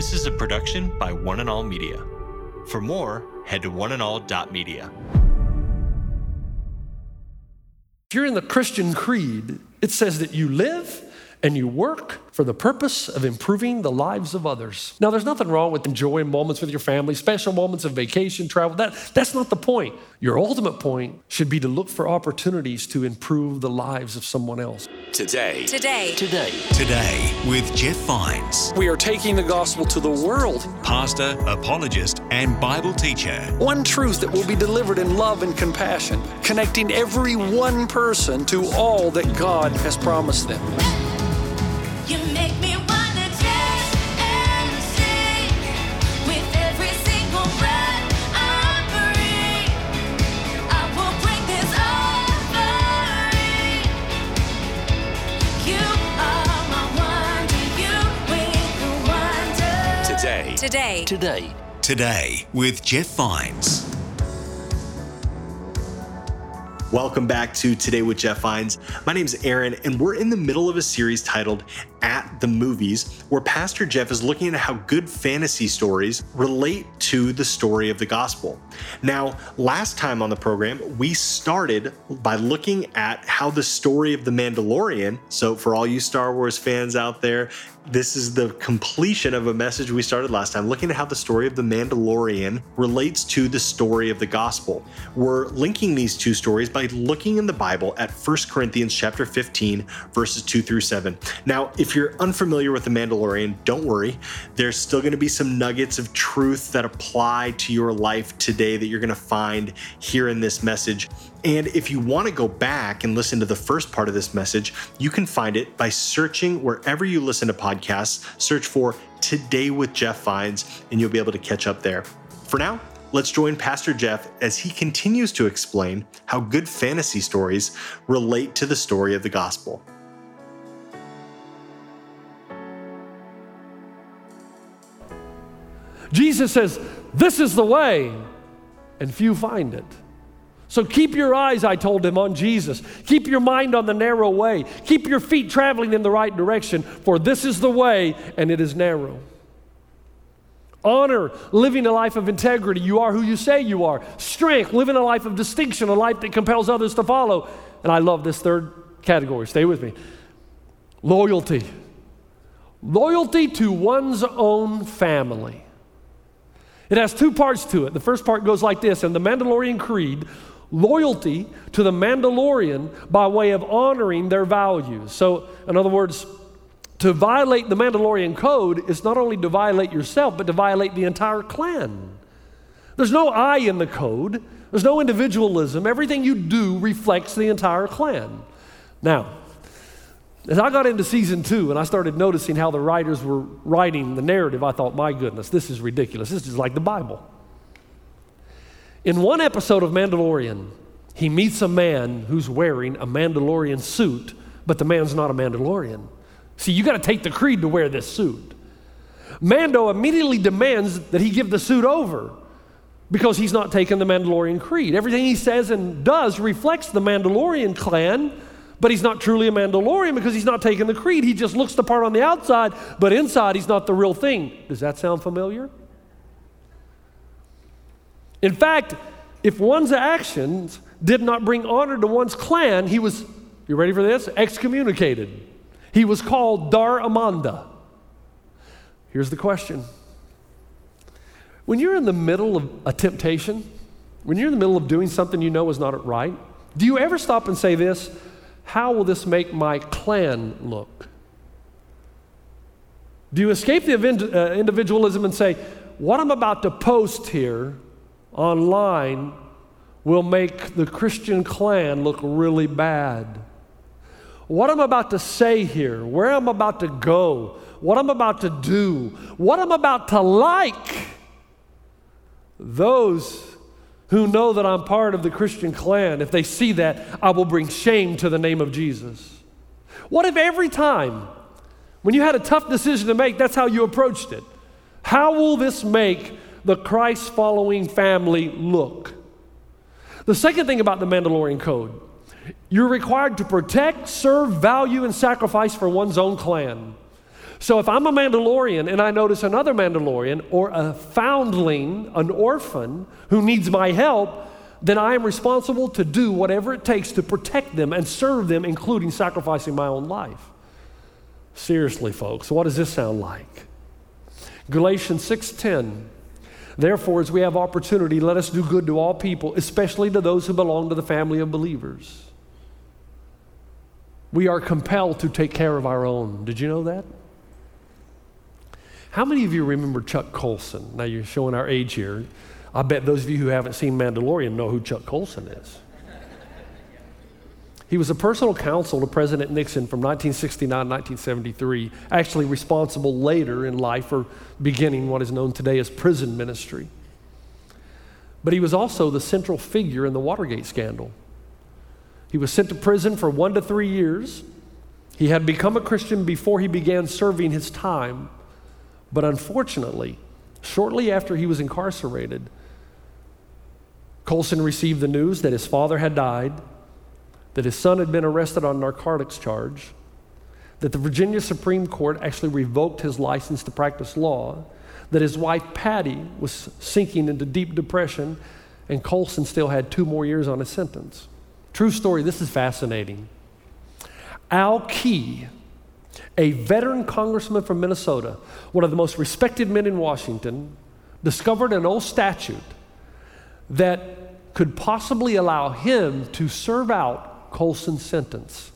This is a production by One and All Media. For more, head to oneandall.media. If you're in the Christian creed, it says that you live and you work for the purpose of improving the lives of others. Now, there's nothing wrong with enjoying moments with your family, special moments of vacation, travel. That, that's not the point. Your ultimate point should be to look for opportunities to improve the lives of someone else. Today. Today. Today, Today with Jeff Vines, We are taking the gospel to the world. pastor, apologist, and Bible teacher. One truth that will be delivered in love and compassion, connecting every one person to all that God has promised them. Today. Today. today. Today with Jeff Vines. Welcome back to Today with Jeff Vines. My name is Aaron, and we're in the middle of a series titled At the Movies, where Pastor Jeff is looking at how good fantasy stories relate to the story of the gospel. Now, last time on the program, we started by looking at how the story of The Mandalorian, so for all you Star Wars fans out there, this is the completion of a message we started last time, looking at how the story of the Mandalorian relates to the story of the gospel. We're linking these two stories by looking in the Bible at 1 Corinthians chapter 15, verses 2 through 7. Now, if you're unfamiliar with the Mandalorian, don't worry. There's still going to be some nuggets of truth that apply to your life today that you're going to find here in this message. And if you want to go back and listen to the first part of this message, you can find it by searching wherever you listen to podcasts. Search for Today with Jeff Vines, and you'll be able to catch up there. For now, let's join Pastor Jeff as he continues to explain how good fantasy stories relate to the story of the gospel. Jesus says, This is the way, and few find it. So keep your eyes, I told him, on Jesus. Keep your mind on the narrow way. Keep your feet traveling in the right direction, for this is the way, and it is narrow. Honor, living a life of integrity. You are who you say you are. Strength, living a life of distinction, a life that compels others to follow. And I love this third category. Stay with me. Loyalty. Loyalty to one's own family. It has two parts to it. The first part goes like this in the Mandalorian Creed loyalty to the Mandalorian by way of honoring their values. So, in other words, to violate the Mandalorian code is not only to violate yourself, but to violate the entire clan. There's no I in the code, there's no individualism. Everything you do reflects the entire clan. Now, as I got into season two and I started noticing how the writers were writing the narrative, I thought, my goodness, this is ridiculous. This is like the Bible. In one episode of Mandalorian, he meets a man who's wearing a Mandalorian suit, but the man's not a Mandalorian. See, you got to take the creed to wear this suit. Mando immediately demands that he give the suit over because he's not taking the Mandalorian creed. Everything he says and does reflects the Mandalorian clan, but he's not truly a Mandalorian because he's not taking the creed. He just looks the part on the outside, but inside he's not the real thing. Does that sound familiar? In fact, if one's actions did not bring honor to one's clan, he was, you ready for this? Excommunicated. He was called Dar'manda. Here's the question When you're in the middle of a temptation, when you're in the middle of doing something you know is not right, do you ever stop and say this? How will this make my clan look? Do you escape the uh, individualism and say, what I'm about to post here online will make the Christian clan look really bad? What I'm about to say here, where I'm about to go, what I'm about to do, what I'm about to like, those who know that I'm part of the Christian clan, if they see that, I will bring shame to the name of Jesus. What if every time when you had a tough decision to make, that's how you approached it? How will this make the Christ following family look? The second thing about the Mandalorian Code you're required to protect, serve, value, and sacrifice for one's own clan. So if I'm a Mandalorian and I notice another Mandalorian or a foundling, an orphan who needs my help, then I am responsible to do whatever it takes to protect them and serve them, including sacrificing my own life. Seriously, folks, what does this sound like? Galatians 6:10 Therefore, as we have opportunity, let us do good to all people, especially to those who belong to the family of believers. We are compelled to take care of our own. Did you know that? How many of you remember Chuck Colson? Now you're showing our age here. I bet those of you who haven't seen Mandalorian know who Chuck Colson is. He was a personal counsel to President Nixon from 1969 to 1973, actually responsible later in life for beginning what is known today as prison ministry. But he was also the central figure in the Watergate scandal. He was sent to prison for one to three years. He had become a Christian before he began serving his time. But unfortunately, shortly after he was incarcerated, Colson received the news that his father had died, that his son had been arrested on narcotics charge, that the Virginia Supreme Court actually revoked his license to practice law, that his wife Patty was sinking into deep depression, and Colson still had two more years on his sentence. True story, this is fascinating. Al Quie, a veteran congressman from Minnesota, one of the most respected men in Washington, discovered an old statute that could possibly allow him to serve out Colson's sentence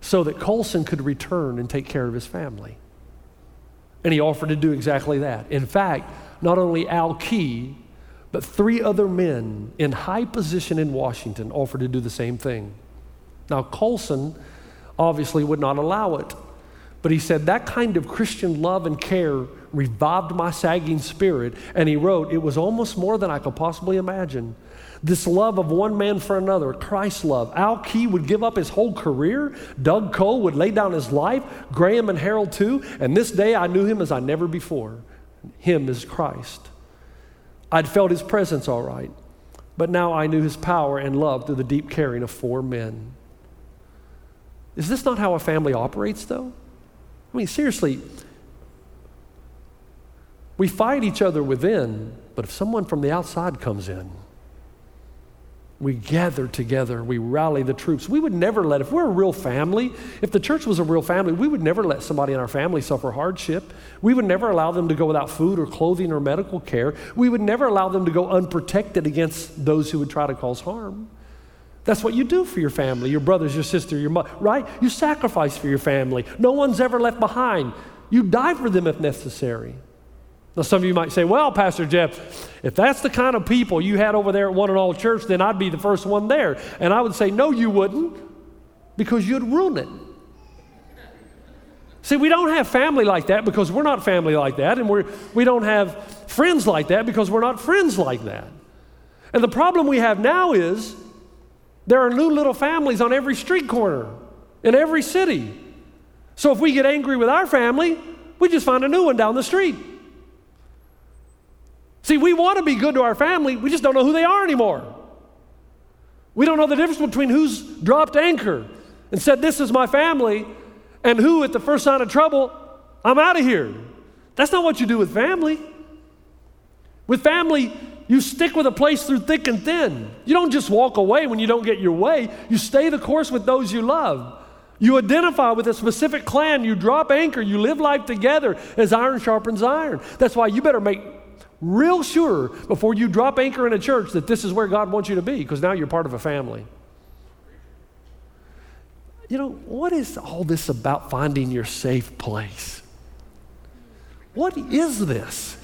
so that Colson could return and take care of his family. And he offered to do exactly that. In fact, not only Al Quie, but three other men in high position in Washington offered to do the same thing. Now, Colson obviously would not allow it, but he said, That kind of Christian love and care revived my sagging spirit. And he wrote, It was almost more than I could possibly imagine. This love of one man for another, Christ's love. Al Quie would give up his whole career. Doug Coe would lay down his life. Graham and Harold, too. And this day I knew him as I never before. Him is Christ. I'd felt his presence all right, but now I knew his power and love through the deep caring of four men. Is this not how a family operates, though? I mean, seriously, we fight each other within, but if someone from the outside comes in, we gather together, we rally the troops. We would never let, if we're a real family, if the church was a real family, we would never let somebody in our family suffer hardship. We would never allow them to go without food or clothing or medical care. We would never allow them to go unprotected against those who would try to cause harm. That's what you do for your family, your brothers, your sister, your mother, right? You sacrifice for your family. No one's ever left behind. You die for them if necessary. Now, some of you might say, well, Pastor Jeff, if that's the kind of people you had over there at One and All Church, then I'd be the first one there. And I would say, no, you wouldn't, because you'd ruin it. See, we don't have family like that because we're not family like that, and we're, we don't have friends like that because we're not friends like that. And the problem we have now is there are new little families on every street corner in every city. So if we get angry with our family, we just find a new one down the street. See, we want to be good to our family, we just don't know who they are anymore. We don't know the difference between who's dropped anchor and said, This is my family, and who, at the first sign of trouble, I'm out of here. That's not what you do with family. With family, you stick with a place through thick and thin. You don't just walk away when you don't get your way, you stay the course with those you love. You identify with a specific clan, you drop anchor, you live life together as iron sharpens iron. That's why you better make real sure before you drop anchor in a church that this is where God wants you to be, because now you're part of a family. You know, what is all this about finding your safe place? What is this?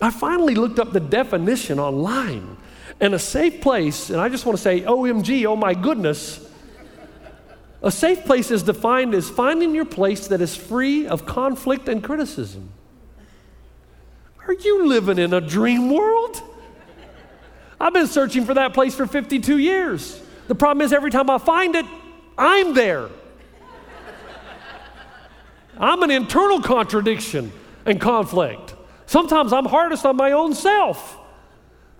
I finally looked up the definition online, and a safe place, and I just want to say, OMG, oh my goodness. A safe place is defined as finding your place that is free of conflict and criticism. Are you living in a dream world? I've been searching for that place for 52 years. The problem is, every time I find it, I'm there. I'm an internal contradiction and conflict. Sometimes I'm hardest on my own self.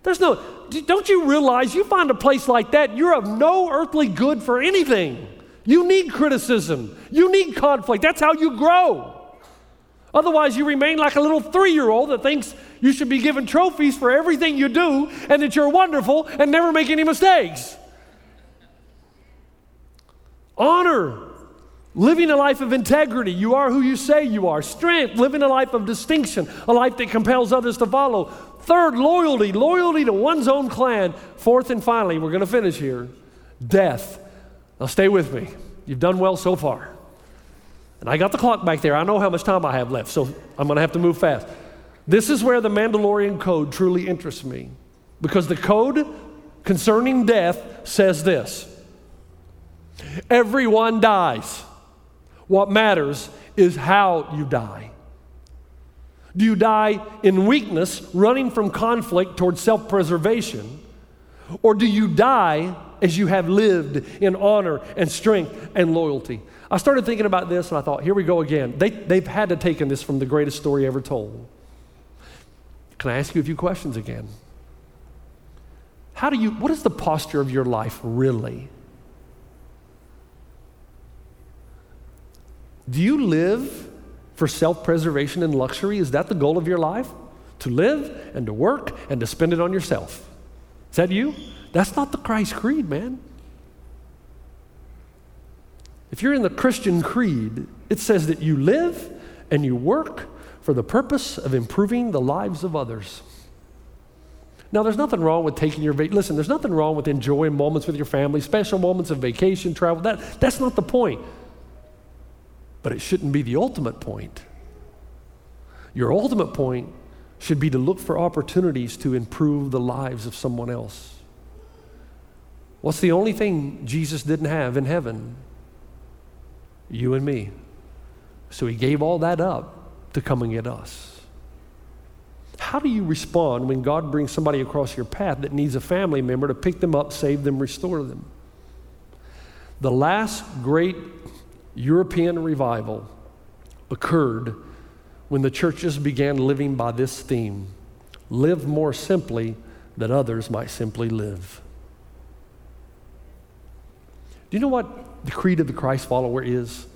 There's no, don't you realize you find a place like that, you're of no earthly good for anything. You need criticism, you need conflict. That's how you grow. Otherwise, you remain like a little three year old that thinks you should be given trophies for everything you do and that you're wonderful and never make any mistakes. Honor, living a life of integrity. You are who you say you are. Strength, living a life of distinction, a life that compels others to follow. Third, loyalty, loyalty to one's own clan. Fourth, and finally, we're going to finish here death. Now, stay with me. You've done well so far. And I got the clock back there. I know how much time I have left, so I'm going to have to move fast. This is where the Mandalorian code truly interests me because the code concerning death says this Everyone dies. What matters is how you die. Do you die in weakness, running from conflict towards self preservation? Or do you die as you have lived in honor and strength and loyalty? I started thinking about this and I thought, here we go again. They, they've had to taken this from the greatest story ever told. Can I ask you a few questions again? How do you, what is the posture of your life really? Do you live for self preservation and luxury? Is that the goal of your life? To live and to work and to spend it on yourself? Is that you? That's not the Christ creed, man. If you're in the Christian creed, it says that you live and you work for the purpose of improving the lives of others. Now, there's nothing wrong with taking your vacation. Listen, there's nothing wrong with enjoying moments with your family, special moments of vacation, travel. That, that's not the point. But it shouldn't be the ultimate point. Your ultimate point should be to look for opportunities to improve the lives of someone else. What's the only thing Jesus didn't have in heaven? You and me. So he gave all that up to come and get us. How do you respond when God brings somebody across your path that needs a family member to pick them up, save them, restore them? The last great European revival occurred when the churches began living by this theme live more simply that others might simply live. Do you know what the creed of the Christ follower is?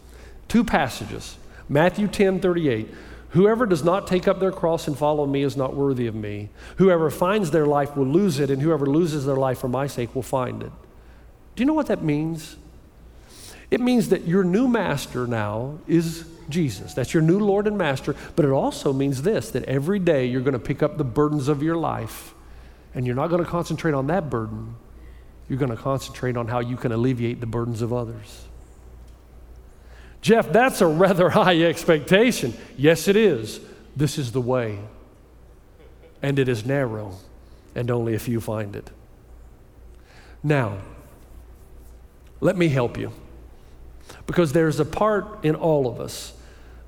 Two passages Matthew 10 38. Whoever does not take up their cross and follow me is not worthy of me. Whoever finds their life will lose it, and whoever loses their life for my sake will find it. Do you know what that means? It means that your new master now is Jesus. That's your new Lord and Master. But it also means this that every day you're going to pick up the burdens of your life, and you're not going to concentrate on that burden. You're going to concentrate on how you can alleviate the burdens of others. Jeff, that's a rather high expectation. Yes, it is. This is the way. And it is narrow, and only a few find it. Now, let me help you. Because there's a part in all of us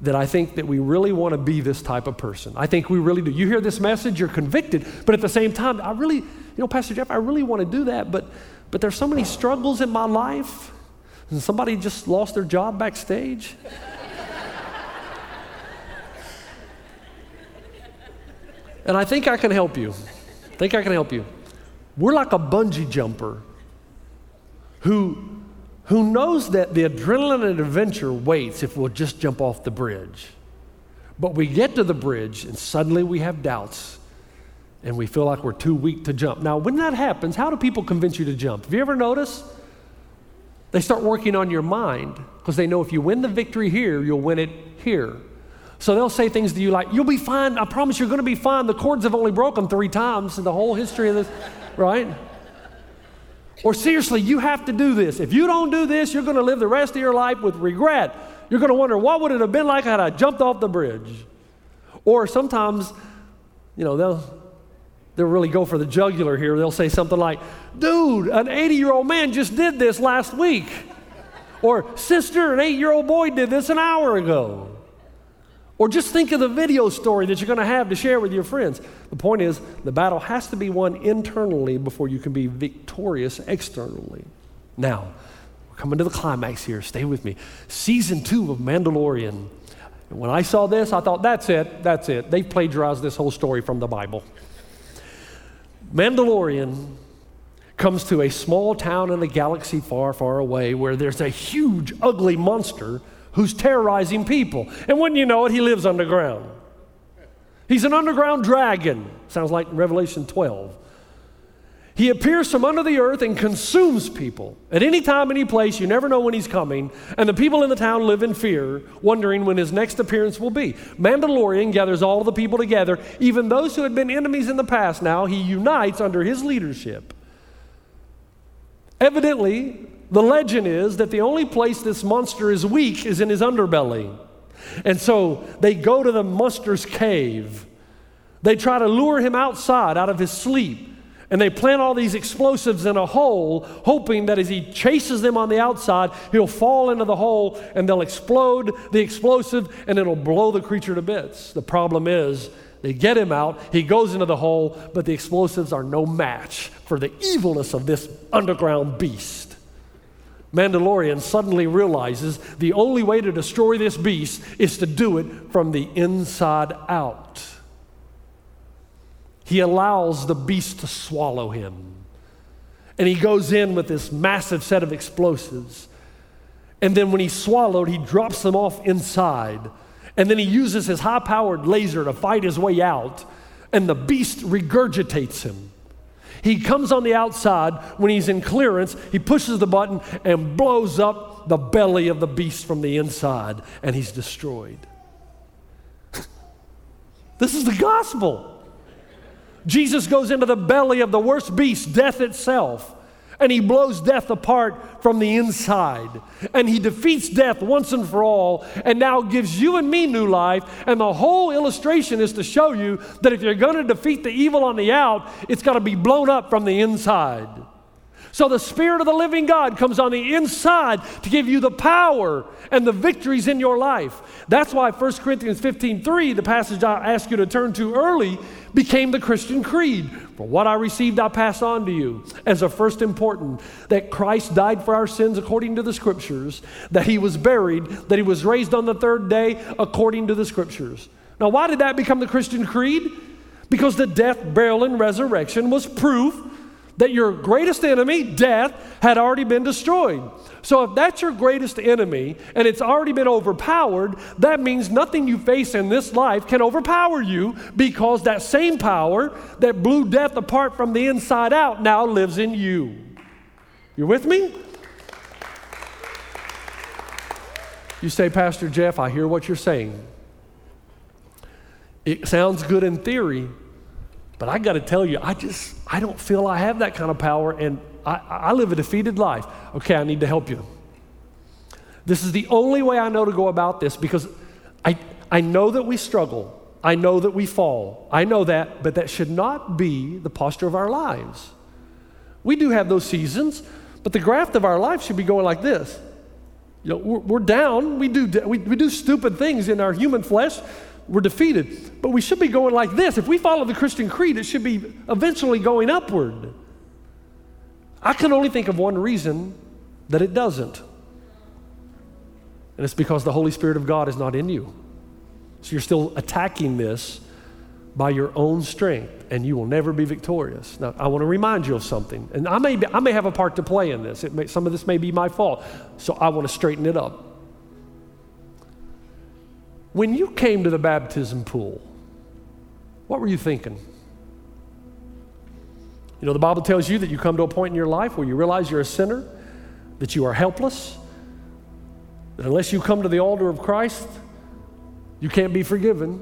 that I think that we really want to be this type of person. I think we really do. You hear this message, you're convicted, but at the same time, I really, you know, Pastor Jeff, I really want to do that, but but there's so many struggles in my life. And somebody just lost their job backstage. and I think I can help you. I think I can help you. We're like a bungee jumper who, who knows that the adrenaline adventure waits if we'll just jump off the bridge. But we get to the bridge and suddenly we have doubts and we feel like we're too weak to jump. Now, when that happens, how do people convince you to jump? Have you ever noticed? They start working on your mind because they know if you win the victory here, you'll win it here. So they'll say things to you like, You'll be fine. I promise you're going to be fine. The cords have only broken three times in the whole history of this, right? Or seriously, you have to do this. If you don't do this, you're going to live the rest of your life with regret. You're going to wonder, what would it have been like had I jumped off the bridge? Or sometimes, you know, they'll, they'll really go for the jugular here. They'll say something like, dude, an 80 year old man just did this last week. Or, sister, an eight year old boy did this an hour ago. Or just think of the video story that you're going to have to share with your friends. The point is, the battle has to be won internally before you can be victorious externally. Now, we're coming to the climax here. Stay with me. Season two of Mandalorian. And when I saw this, I thought, that's it, that's it. They've plagiarized this whole story from the Bible. Mandalorian comes to a small town in a galaxy far, far away where there's a huge, ugly monster who's terrorizing people. And wouldn't you know it, he lives underground. He's an underground dragon. Sounds like Revelation 12. He appears from under the earth and consumes people. At any time, any place, you never know when he's coming, and the people in the town live in fear, wondering when his next appearance will be. Mandalorian gathers all the people together, even those who had been enemies in the past now, he unites under his leadership. Evidently, the legend is that the only place this monster is weak is in his underbelly. And so they go to the monster's cave. They try to lure him outside out of his sleep. And they plant all these explosives in a hole, hoping that as he chases them on the outside, he'll fall into the hole and they'll explode the explosive and it'll blow the creature to bits. The problem is, they get him out, he goes into the hole, but the explosives are no match for the evilness of this underground beast. Mandalorian suddenly realizes the only way to destroy this beast is to do it from the inside out. He allows the beast to swallow him. And he goes in with this massive set of explosives. And then when he's swallowed, he drops them off inside. And then he uses his high powered laser to fight his way out. And the beast regurgitates him. He comes on the outside when he's in clearance, he pushes the button and blows up the belly of the beast from the inside, and he's destroyed. this is the gospel. Jesus goes into the belly of the worst beast, death itself, and he blows death apart from the inside. And he defeats death once and for all, and now gives you and me new life. And the whole illustration is to show you that if you're going to defeat the evil on the out, it's got to be blown up from the inside. So the Spirit of the living God comes on the inside to give you the power and the victories in your life. That's why 1 Corinthians 15 3, the passage I asked you to turn to early, became the Christian creed. For what I received, I pass on to you as a first important that Christ died for our sins according to the Scriptures, that he was buried, that he was raised on the third day according to the Scriptures. Now, why did that become the Christian creed? Because the death, burial, and resurrection was proof that your greatest enemy, death, had already been destroyed. So, if that's your greatest enemy and it's already been overpowered, that means nothing you face in this life can overpower you because that same power that blew death apart from the inside out now lives in you. You with me? You say, Pastor Jeff, I hear what you're saying. It sounds good in theory, but I got to tell you, I just, I don't feel I have that kind of power, and I, I live a defeated life. Okay, I need to help you. This is the only way I know to go about this because I, I know that we struggle. I know that we fall. I know that, but that should not be the posture of our lives. We do have those seasons, but the graft of our life should be going like this. You know, we're, we're down. We do, we, we do stupid things in our human flesh. We're defeated. But we should be going like this. If we follow the Christian creed, it should be eventually going upward. I can only think of one reason that it doesn't. And it's because the Holy Spirit of God is not in you. So you're still attacking this by your own strength, and you will never be victorious. Now, I want to remind you of something, and I may, be, I may have a part to play in this. May, some of this may be my fault, so I want to straighten it up. When you came to the baptism pool, what were you thinking? You know, the Bible tells you that you come to a point in your life where you realize you're a sinner, that you are helpless, that unless you come to the altar of Christ, you can't be forgiven,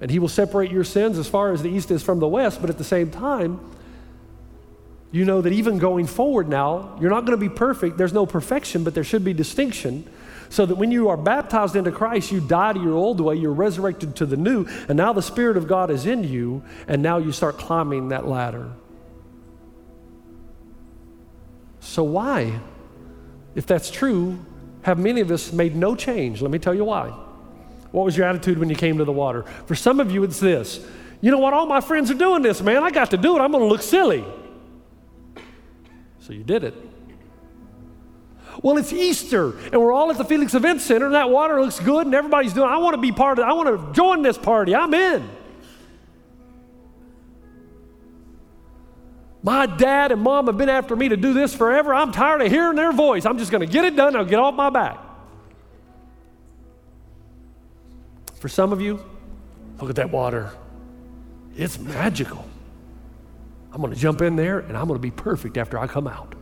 and He will separate your sins as far as the east is from the west. But at the same time, you know that even going forward now, you're not going to be perfect. There's no perfection, but there should be distinction. So that when you are baptized into Christ, you die to your old way, you're resurrected to the new, and now the Spirit of God is in you, and now you start climbing that ladder. So, why, if that's true, have many of us made no change? Let me tell you why. What was your attitude when you came to the water? For some of you, it's this you know what? All my friends are doing this, man. I got to do it. I'm going to look silly. So you did it. Well, it's Easter, and we're all at the Felix Event Center, and that water looks good, and everybody's doing. I want to be part of. it. I want to join this party. I'm in. My dad and mom have been after me to do this forever. I'm tired of hearing their voice. I'm just going to get it done. I'll get off my back. For some of you, look at that water. It's magical. I'm going to jump in there and I'm going to be perfect after I come out.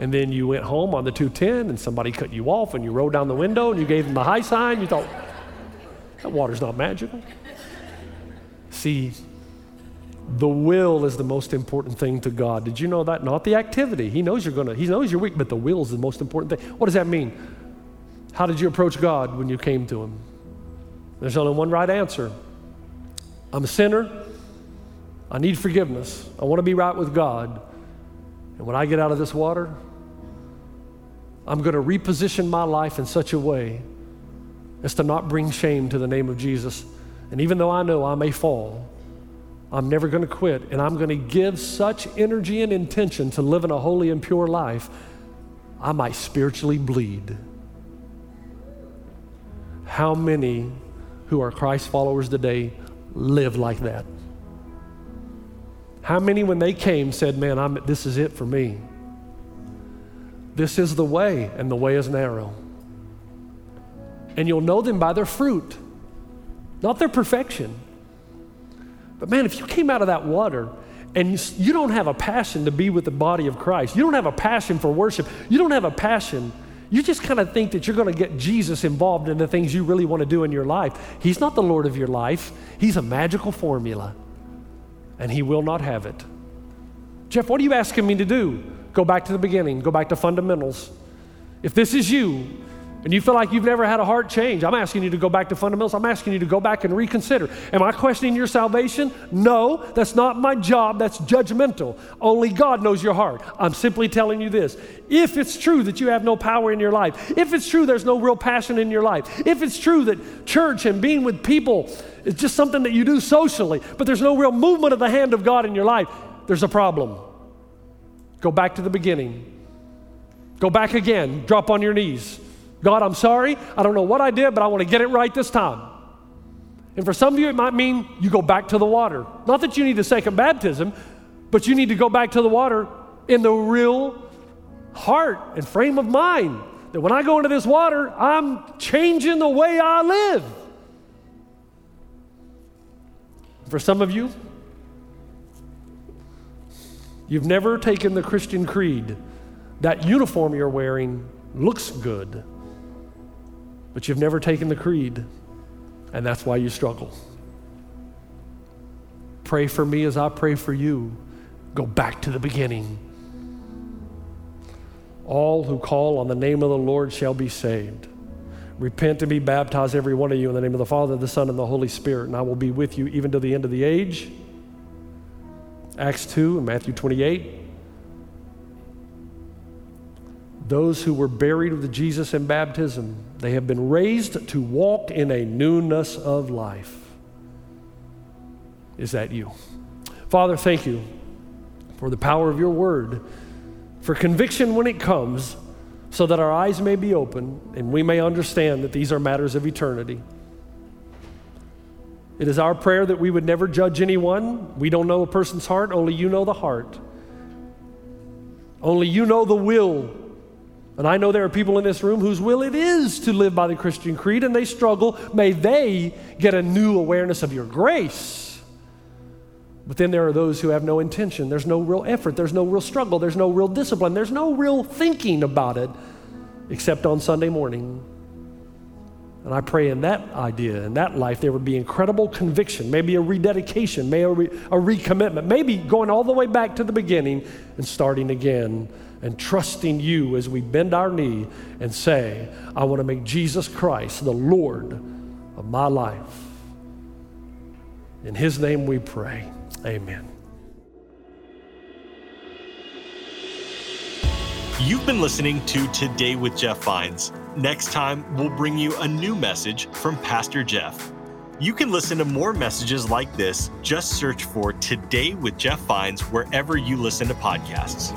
And then you went home on the 210 and somebody cut you off and you rolled down the window and you gave them the high sign. You thought, that water's not magical. See, the will is the most important thing to God. Did you know that? Not the activity. He knows you're gonna, He knows you're weak, but the will is the most important thing. What does that mean? How did you approach God when you came to Him? There's only one right answer. I'm a sinner. I need forgiveness. I want to be right with God. And when I get out of this water, I'm going to reposition my life in such a way as to not bring shame to the name of Jesus. And even though I know I may fall, I'm never going to quit. And I'm going to give such energy and intention to living a holy and pure life, I might spiritually bleed. How many who are Christ followers today live like that? How many, when they came, said, Man, I'm, this is it for me? This is the way, and the way is narrow. And you'll know them by their fruit, not their perfection. But man, if you came out of that water and you, don't have a passion to be with the body of Christ, you don't have a passion for worship, you don't have a passion, you just kind of think that you're going to get Jesus involved in the things you really want to do in your life. He's not the Lord of your life, He's a magical formula, and He will not have it. Jeff, what are you asking me to do? Go back to the beginning, go back to fundamentals. If this is you, and you feel like you've never had a heart change, I'm asking you to go back to fundamentals. I'm asking you to go back and reconsider. Am I questioning your salvation? No, that's not my job. That's judgmental. Only God knows your heart. I'm simply telling you this. If it's true that you have no power in your life, if it's true there's no real passion in your life, if it's true that church and being with people is just something that you do socially, but there's no real movement of the hand of God in your life, there's a problem. Go back to the beginning. Go back again. Drop on your knees. God, I'm sorry. I don't know what I did, but I want to get it right this time. And for some of you, it might mean you go back to the water. Not that you need a second baptism, but you need to go back to the water in the real heart and frame of mind. That when I go into this water, I'm changing the way I live. For some of you, you've never taken the Christian creed. That uniform you're wearing looks good but you've never taken the creed, and that's why you struggle. Pray for me as I pray for you. Go back to the beginning. All who call on the name of the Lord shall be saved. Repent and be baptized, every one of you, in the name of the Father, the Son, and the Holy Spirit, and I will be with you even to the end of the age. Acts 2 and Matthew 28. Those who were buried with Jesus in baptism, they have been raised to walk in a newness of life. Is that you? Father, thank you for the power of your word, for conviction when it comes, so that our eyes may be open and we may understand that these are matters of eternity. It is our prayer that we would never judge anyone. We don't know a person's heart, only you know the heart. Only you know the will and I know there are people in this room whose will it is to live by the Christian creed and they struggle. May they get a new awareness of your grace. But then there are those who have no intention. There's no real effort. There's no real struggle. There's no real discipline. There's no real thinking about it except on Sunday morning. And I pray in that idea, in that life, there would be incredible conviction, maybe a rededication, maybe a, re- a recommitment, maybe going all the way back to the beginning and starting again and trusting you as we bend our knee and say, I want to make Jesus Christ the Lord of my life. In his name we pray. Amen. You've been listening to Today with Jeff Vines. Next time, we'll bring you a new message from Pastor Jeff. You can listen to more messages like this. Just search for Today with Jeff Vines wherever you listen to podcasts.